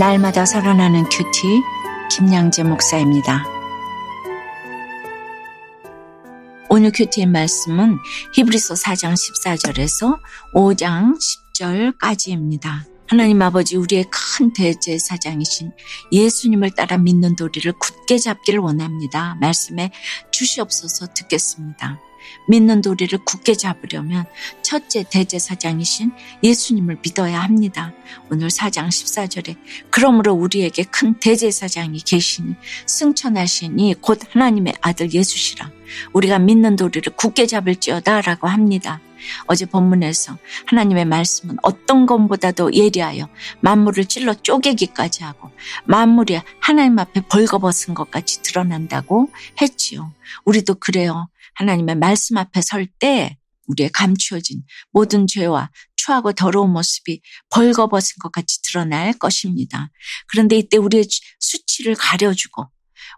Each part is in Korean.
날마다 살아나는 큐티 김양재 목사입니다. 오늘 큐티의 말씀은 히브리서 4장 14절에서 5장 10절까지입니다. 하나님 아버지 우리의 큰 대제사장이신 예수님을 따라 믿는 도리를 굳게 잡기를 원합니다. 말씀에 주시옵소서 듣겠습니다. 믿는 도리를 굳게 잡으려면 첫째 대제사장이신 예수님을 믿어야 합니다. 오늘 4장 14절에 그러므로 우리에게 큰 대제사장이 계시니 승천하시니 곧 하나님의 아들 예수시라. 우리가 믿는 도리를 굳게 잡을지어다라고 합니다. 어제 본문에서 하나님의 말씀은 어떤 것보다도 예리하여 만물을 찔러 쪼개기까지 하고 만물이 하나님 앞에 벌거벗은 것 같이 드러난다고 했지요. 우리도 그래요. 하나님의 말씀 앞에 설 때 우리의 감추어진 모든 죄와 추하고 더러운 모습이 벌거벗은 것 같이 드러날 것입니다. 그런데 이때 우리의 수치를 가려주고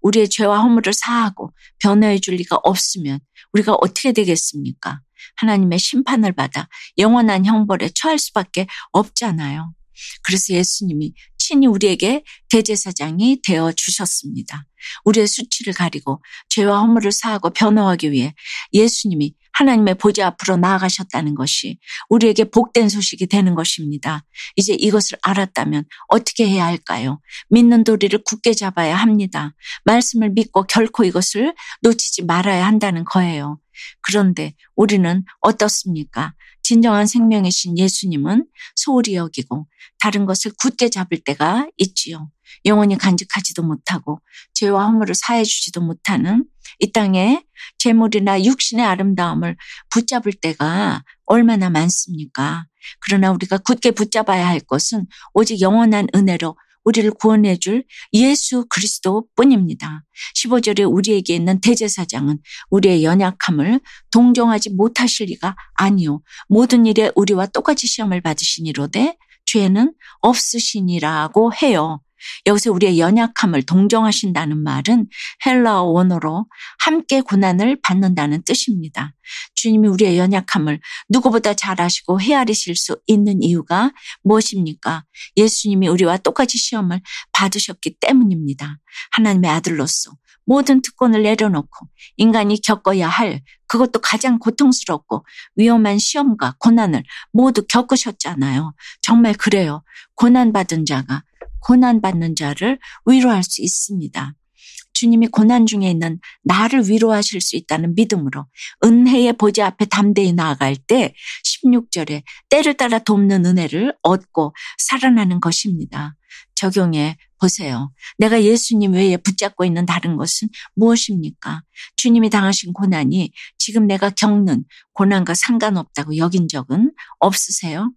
우리의 죄와 허물을 사하고 변호해 줄 리가 없으면 우리가 어떻게 되겠습니까? 하나님의 심판을 받아 영원한 형벌에 처할 수밖에 없잖아요. 그래서 예수님이 친히 우리에게 대제사장이 되어 주셨습니다. 우리의 수치를 가리고 죄와 허물을 사하고 변호하기 위해 예수님이 하나님의 보좌 앞으로 나아가셨다는 것이 우리에게 복된 소식이 되는 것입니다. 이제 이것을 알았다면 어떻게 해야 할까요? 믿는 도리를 굳게 잡아야 합니다. 말씀을 믿고 결코 이것을 놓치지 말아야 한다는 거예요. 그런데 우리는 어떻습니까? 진정한 생명이신 예수님은 소홀히 여기고 다른 것을 굳게 잡을 때가 있지요. 영원히 간직하지도 못하고 죄와 허물을 사해 주지도 못하는 이 땅에 재물이나 육신의 아름다움을 붙잡을 때가 얼마나 많습니까? 그러나 우리가 굳게 붙잡아야 할 것은 오직 영원한 은혜로 우리를 구원해 줄 예수 그리스도 뿐입니다. 15절에 우리에게 있는 대제사장은 우리의 연약함을 동정하지 못하실 리가 아니요. 모든 일에 우리와 똑같이 시험을 받으시니로되 죄는 없으시니라고 해요. 여기서 우리의 연약함을 동정하신다는 말은 헬라어 원어로 함께 고난을 받는다는 뜻입니다. 주님이 우리의 연약함을 누구보다 잘 아시고 헤아리실 수 있는 이유가 무엇입니까? 예수님이 우리와 똑같이 시험을 받으셨기 때문입니다. 하나님의 아들로서 모든 특권을 내려놓고 인간이 겪어야 할 그것도 가장 고통스럽고 위험한 시험과 고난을 모두 겪으셨잖아요. 정말 그래요. 고난받은 자가 고난받는 자를 위로할 수 있습니다. 주님이 고난 중에 있는 나를 위로하실 수 있다는 믿음으로 은혜의 보좌 앞에 담대히 나아갈 때 16절에 때를 따라 돕는 은혜를 얻고 살아나는 것입니다. 적용해 보세요. 내가 예수님 외에 붙잡고 있는 다른 것은 무엇입니까? 주님이 당하신 고난이 지금 내가 겪는 고난과 상관없다고 여긴 적은 없으세요?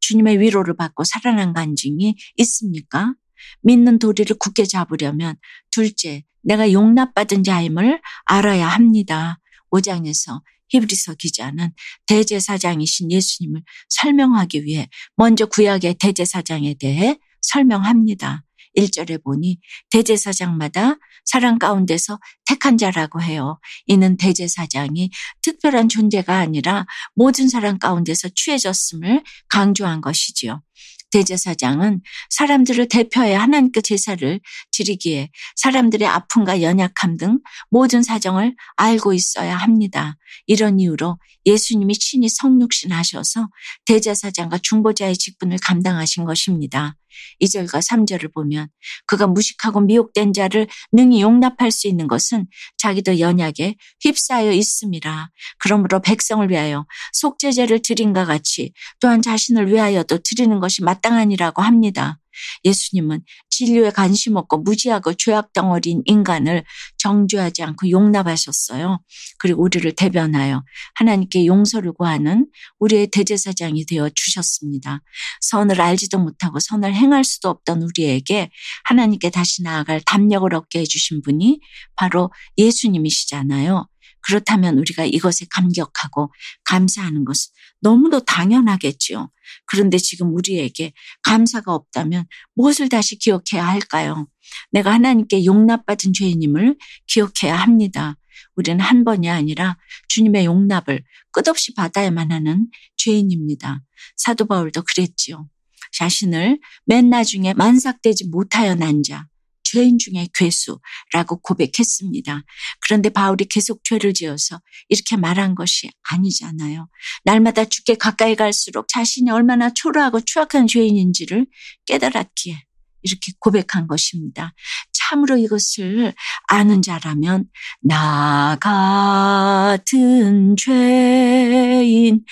주님의 위로를 받고 살아난 간증이 있습니까? 믿는 도리를 굳게 잡으려면 둘째, 내가 용납받은 자임을 알아야 합니다. 5장에서 히브리서 기자는 대제사장이신 예수님을 설명하기 위해 먼저 구약의 대제사장에 대해 설명합니다. 1절에 보니 대제사장마다 사랑 가운데서 택한 자라고 해요. 이는 대제사장이 특별한 존재가 아니라 모든 사람 가운데서 취해졌음을 강조한 것이지요. 대제사장은 사람들을 대표해 하나님께 제사를 지르기에 사람들의 아픔과 연약함 등 모든 사정을 알고 있어야 합니다. 이런 이유로 예수님이 친히 성육신 하셔서 대제사장과 중보자의 직분을 감당하신 것입니다. 2절과 3절을 보면 그가 무식하고 미혹된 자를 능히 용납할 수 있는 것은 자기도 연약에 휩싸여 있습니다. 그러므로 백성을 위하여 속죄제를 드린과 같이 또한 자신을 위하여도 드리는 것이 마땅하니라고 합니다. 예수님은 진료에 관심 없고 무지하고 죄악 덩어리인 인간을 정죄하지 않고 용납하셨어요. 그리고 우리를 대변하여 하나님께 용서를 구하는 우리의 대제사장이 되어 주셨습니다. 선을 알지도 못하고 선을 행할 수도 없던 우리에게 하나님께 다시 나아갈 담력을 얻게 해주신 분이 바로 예수님이시잖아요. 그렇다면 우리가 이것에 감격하고 감사하는 것은 너무도 당연하겠지요. 그런데 지금 우리에게 감사가 없다면 무엇을 다시 기억해야 할까요? 내가 하나님께 용납받은 죄인임을 기억해야 합니다. 우리는 한 번이 아니라 주님의 용납을 끝없이 받아야만 하는 죄인입니다. 사도 바울도 그랬지요. 자신을 맨 나중에 만삭되지 못하여 난 자, 죄인 중에 괴수라고 고백했습니다. 그런데 바울이 계속 죄를 지어서 이렇게 말한 것이 아니잖아요. 날마다 죽게 가까이 갈수록 자신이 얼마나 초라하고 추악한 죄인인지를 깨달았기에 이렇게 고백한 것입니다. 참으로 이것을 아는 자라면 나 같은 죄인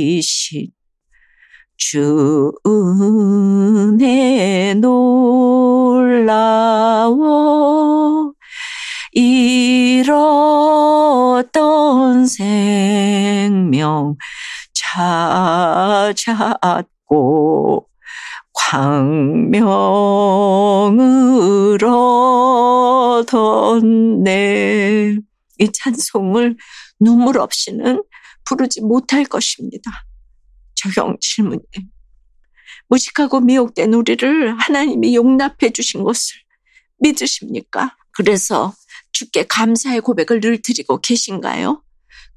살리신 주 찾았고 광명을 얻었네. 이 찬송을 눈물 없이는 부르지 못할 것입니다. 적용 질문에 무식하고 미혹된 우리를 하나님이 용납해 주신 것을 믿으십니까? 그래서 주께 감사의 고백을 늘 드리고 계신가요?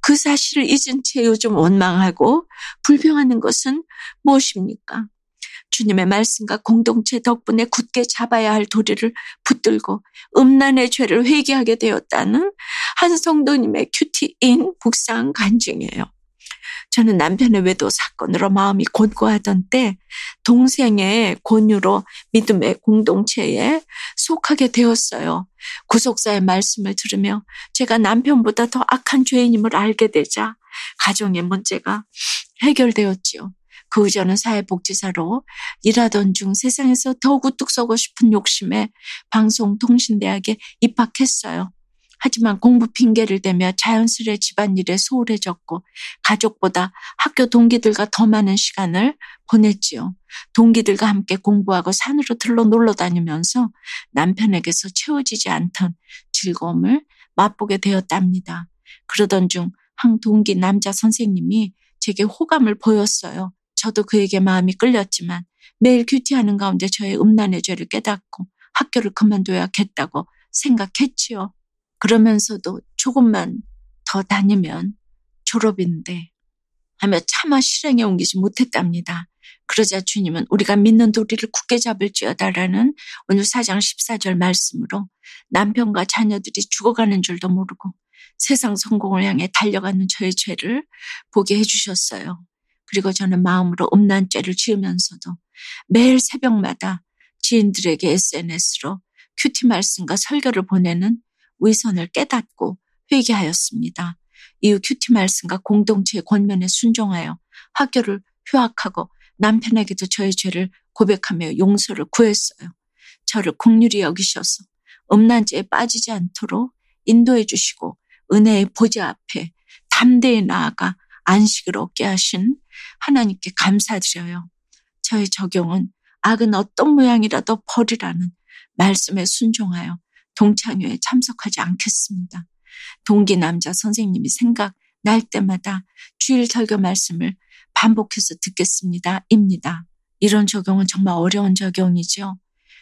그 사실을 잊은 채 요즘 원망하고 불평하는 것은 무엇입니까? 주님의 말씀과 공동체 덕분에 굳게 잡아야 할 도리를 붙들고 음란의 죄를 회개하게 되었다는 한 성도님의 큐티인 북상 간증이에요. 저는 남편의 외도 사건으로 마음이 곤고하던 때 동생의 권유로 믿음의 공동체에 속하게 되었어요. 구속사의 말씀을 들으며 제가 남편보다 더 악한 죄인임을 알게 되자 가정의 문제가 해결되었지요. 그 후 저는 사회복지사로 일하던 중 세상에서 더욱 우뚝 서고 싶은 욕심에 방송통신대학에 입학했어요. 하지만 공부 핑계를 대며 자연스레 집안일에 소홀해졌고 가족보다 학교 동기들과 더 많은 시간을 보냈지요. 동기들과 함께 공부하고 산으로 들러 놀러 다니면서 남편에게서 채워지지 않던 즐거움을 맛보게 되었답니다. 그러던 중 한 동기 남자 선생님이 제게 호감을 보였어요. 저도 그에게 마음이 끌렸지만 매일 큐티하는 가운데 저의 음란의 죄를 깨닫고 학교를 그만둬야겠다고 생각했지요. 그러면서도 조금만 더 다니면 졸업인데 하며 차마 실행에 옮기지 못했답니다. 그러자 주님은 우리가 믿는 도리를 굳게 잡을지어다라는 오늘 4장 14절 말씀으로 남편과 자녀들이 죽어가는 줄도 모르고 세상 성공을 향해 달려가는 저의 죄를 보게 해주셨어요. 그리고 저는 마음으로 음란죄를 지으면서도 매일 새벽마다 지인들에게 SNS로 QT 말씀과 설교를 보내는 위선을 깨닫고 회개하였습니다. 이후 QT 말씀과 공동체의 권면에 순종하여 학교를 휴학하고 남편에게도 저의 죄를 고백하며 용서를 구했어요. 저를 국률이 여기셔서 음란죄에 빠지지 않도록 인도해 주시고 은혜의 보좌 앞에 담대히 나아가 안식을 얻게 하신 하나님께 감사드려요. 저의 적용은 악은 어떤 모양이라도 버리라는 말씀에 순종하여 동창회에 참석하지 않겠습니다. 동기 남자 선생님이 생각 날 때마다 주일 설교 말씀을 반복해서 듣겠습니다. 입니다. 이런 적용은 정말 어려운 적용이죠.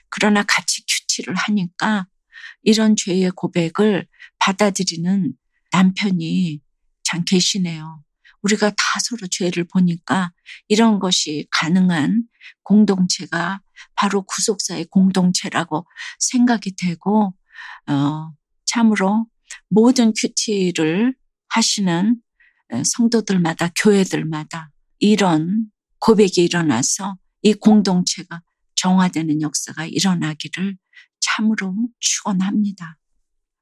그러나 같이 큐티를 하니까 이런 죄의 고백을 받아들이는 남편이 참 계시네요. 우리가 다 서로 죄를 보니까 이런 것이 가능한 공동체가 바로 구속사의 공동체라고 생각이 되고 어, 참으로 모든 큐티를 하시는 성도들마다 교회들마다 이런 고백이 일어나서 이 공동체가 정화되는 역사가 일어나기를 참으로 축원합니다.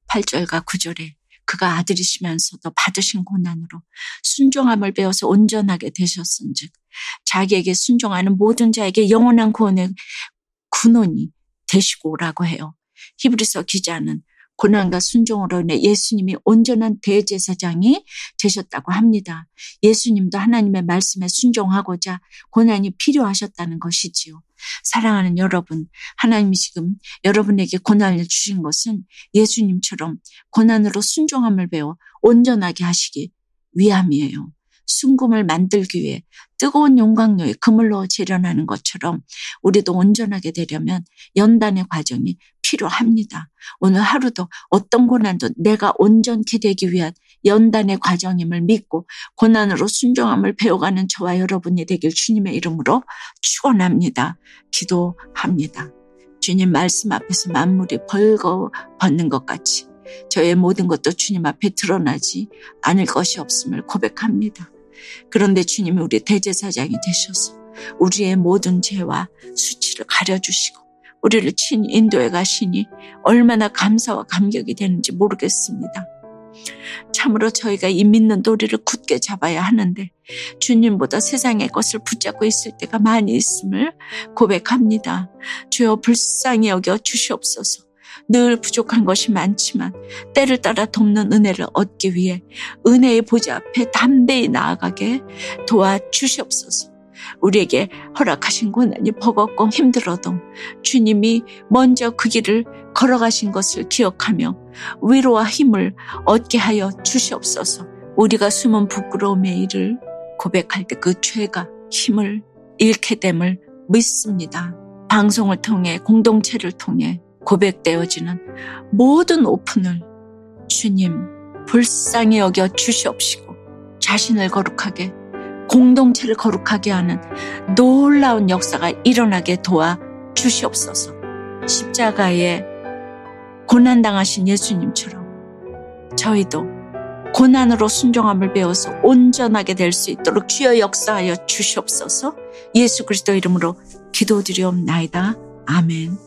8절과 9절에 그가 아들이시면서도 받으신 고난으로 순종함을 배워서 온전하게 되셨은즉 자기에게 순종하는 모든 자에게 영원한 구원의 군원이 되시고라고 해요. 히브리서 기자는 고난과 순종으로 인해 예수님이 온전한 대제사장이 되셨다고 합니다. 예수님도 하나님의 말씀에 순종하고자 고난이 필요하셨다는 것이지요. 사랑하는 여러분, 하나님이 지금 여러분에게 고난을 주신 것은 예수님처럼 고난으로 순종함을 배워 온전하게 하시기 위함이에요. 순금을 만들기 위해 뜨거운 용광로에 그물로 재련하는 것처럼 우리도 온전하게 되려면 연단의 과정이 필요합니다. 오늘 하루도 어떤 고난도 내가 온전케 되기 위한 연단의 과정임을 믿고 고난으로 순종함을 배워가는 저와 여러분이 되길 주님의 이름으로 축원합니다. 기도합니다. 주님 말씀 앞에서 만물이 벌거 벗는 것 같이 저의 모든 것도 주님 앞에 드러나지 않을 것이 없음을 고백합니다. 그런데 주님이 우리 대제사장이 되셔서 우리의 모든 죄와 수치를 가려주시고 우리를 친히 인도해 가시니 얼마나 감사와 감격이 되는지 모르겠습니다. 참으로 저희가 이 믿는 도리를 굳게 잡아야 하는데 주님보다 세상의 것을 붙잡고 있을 때가 많이 있음을 고백합니다. 주여 불쌍히 여겨 주시옵소서. 늘 부족한 것이 많지만 때를 따라 돕는 은혜를 얻기 위해 은혜의 보좌 앞에 담대히 나아가게 도와주시옵소서. 우리에게 허락하신 고난이 버겁고 힘들어도 주님이 먼저 그 길을 걸어가신 것을 기억하며 위로와 힘을 얻게 하여 주시옵소서. 우리가 숨은 부끄러움의 일을 고백할 때 그 죄가 힘을 잃게 됨을 믿습니다. 방송을 통해 공동체를 통해 고백되어지는 모든 오픈을 주님 불쌍히 여겨 주시옵시고 자신을 거룩하게 공동체를 거룩하게 하는 놀라운 역사가 일어나게 도와 주시옵소서. 십자가에 고난당하신 예수님처럼 저희도 고난으로 순종함을 배워서 온전하게 될 수 있도록 주여 역사하여 주시옵소서 예수 그리스도 이름으로 기도드리옵나이다. 아멘.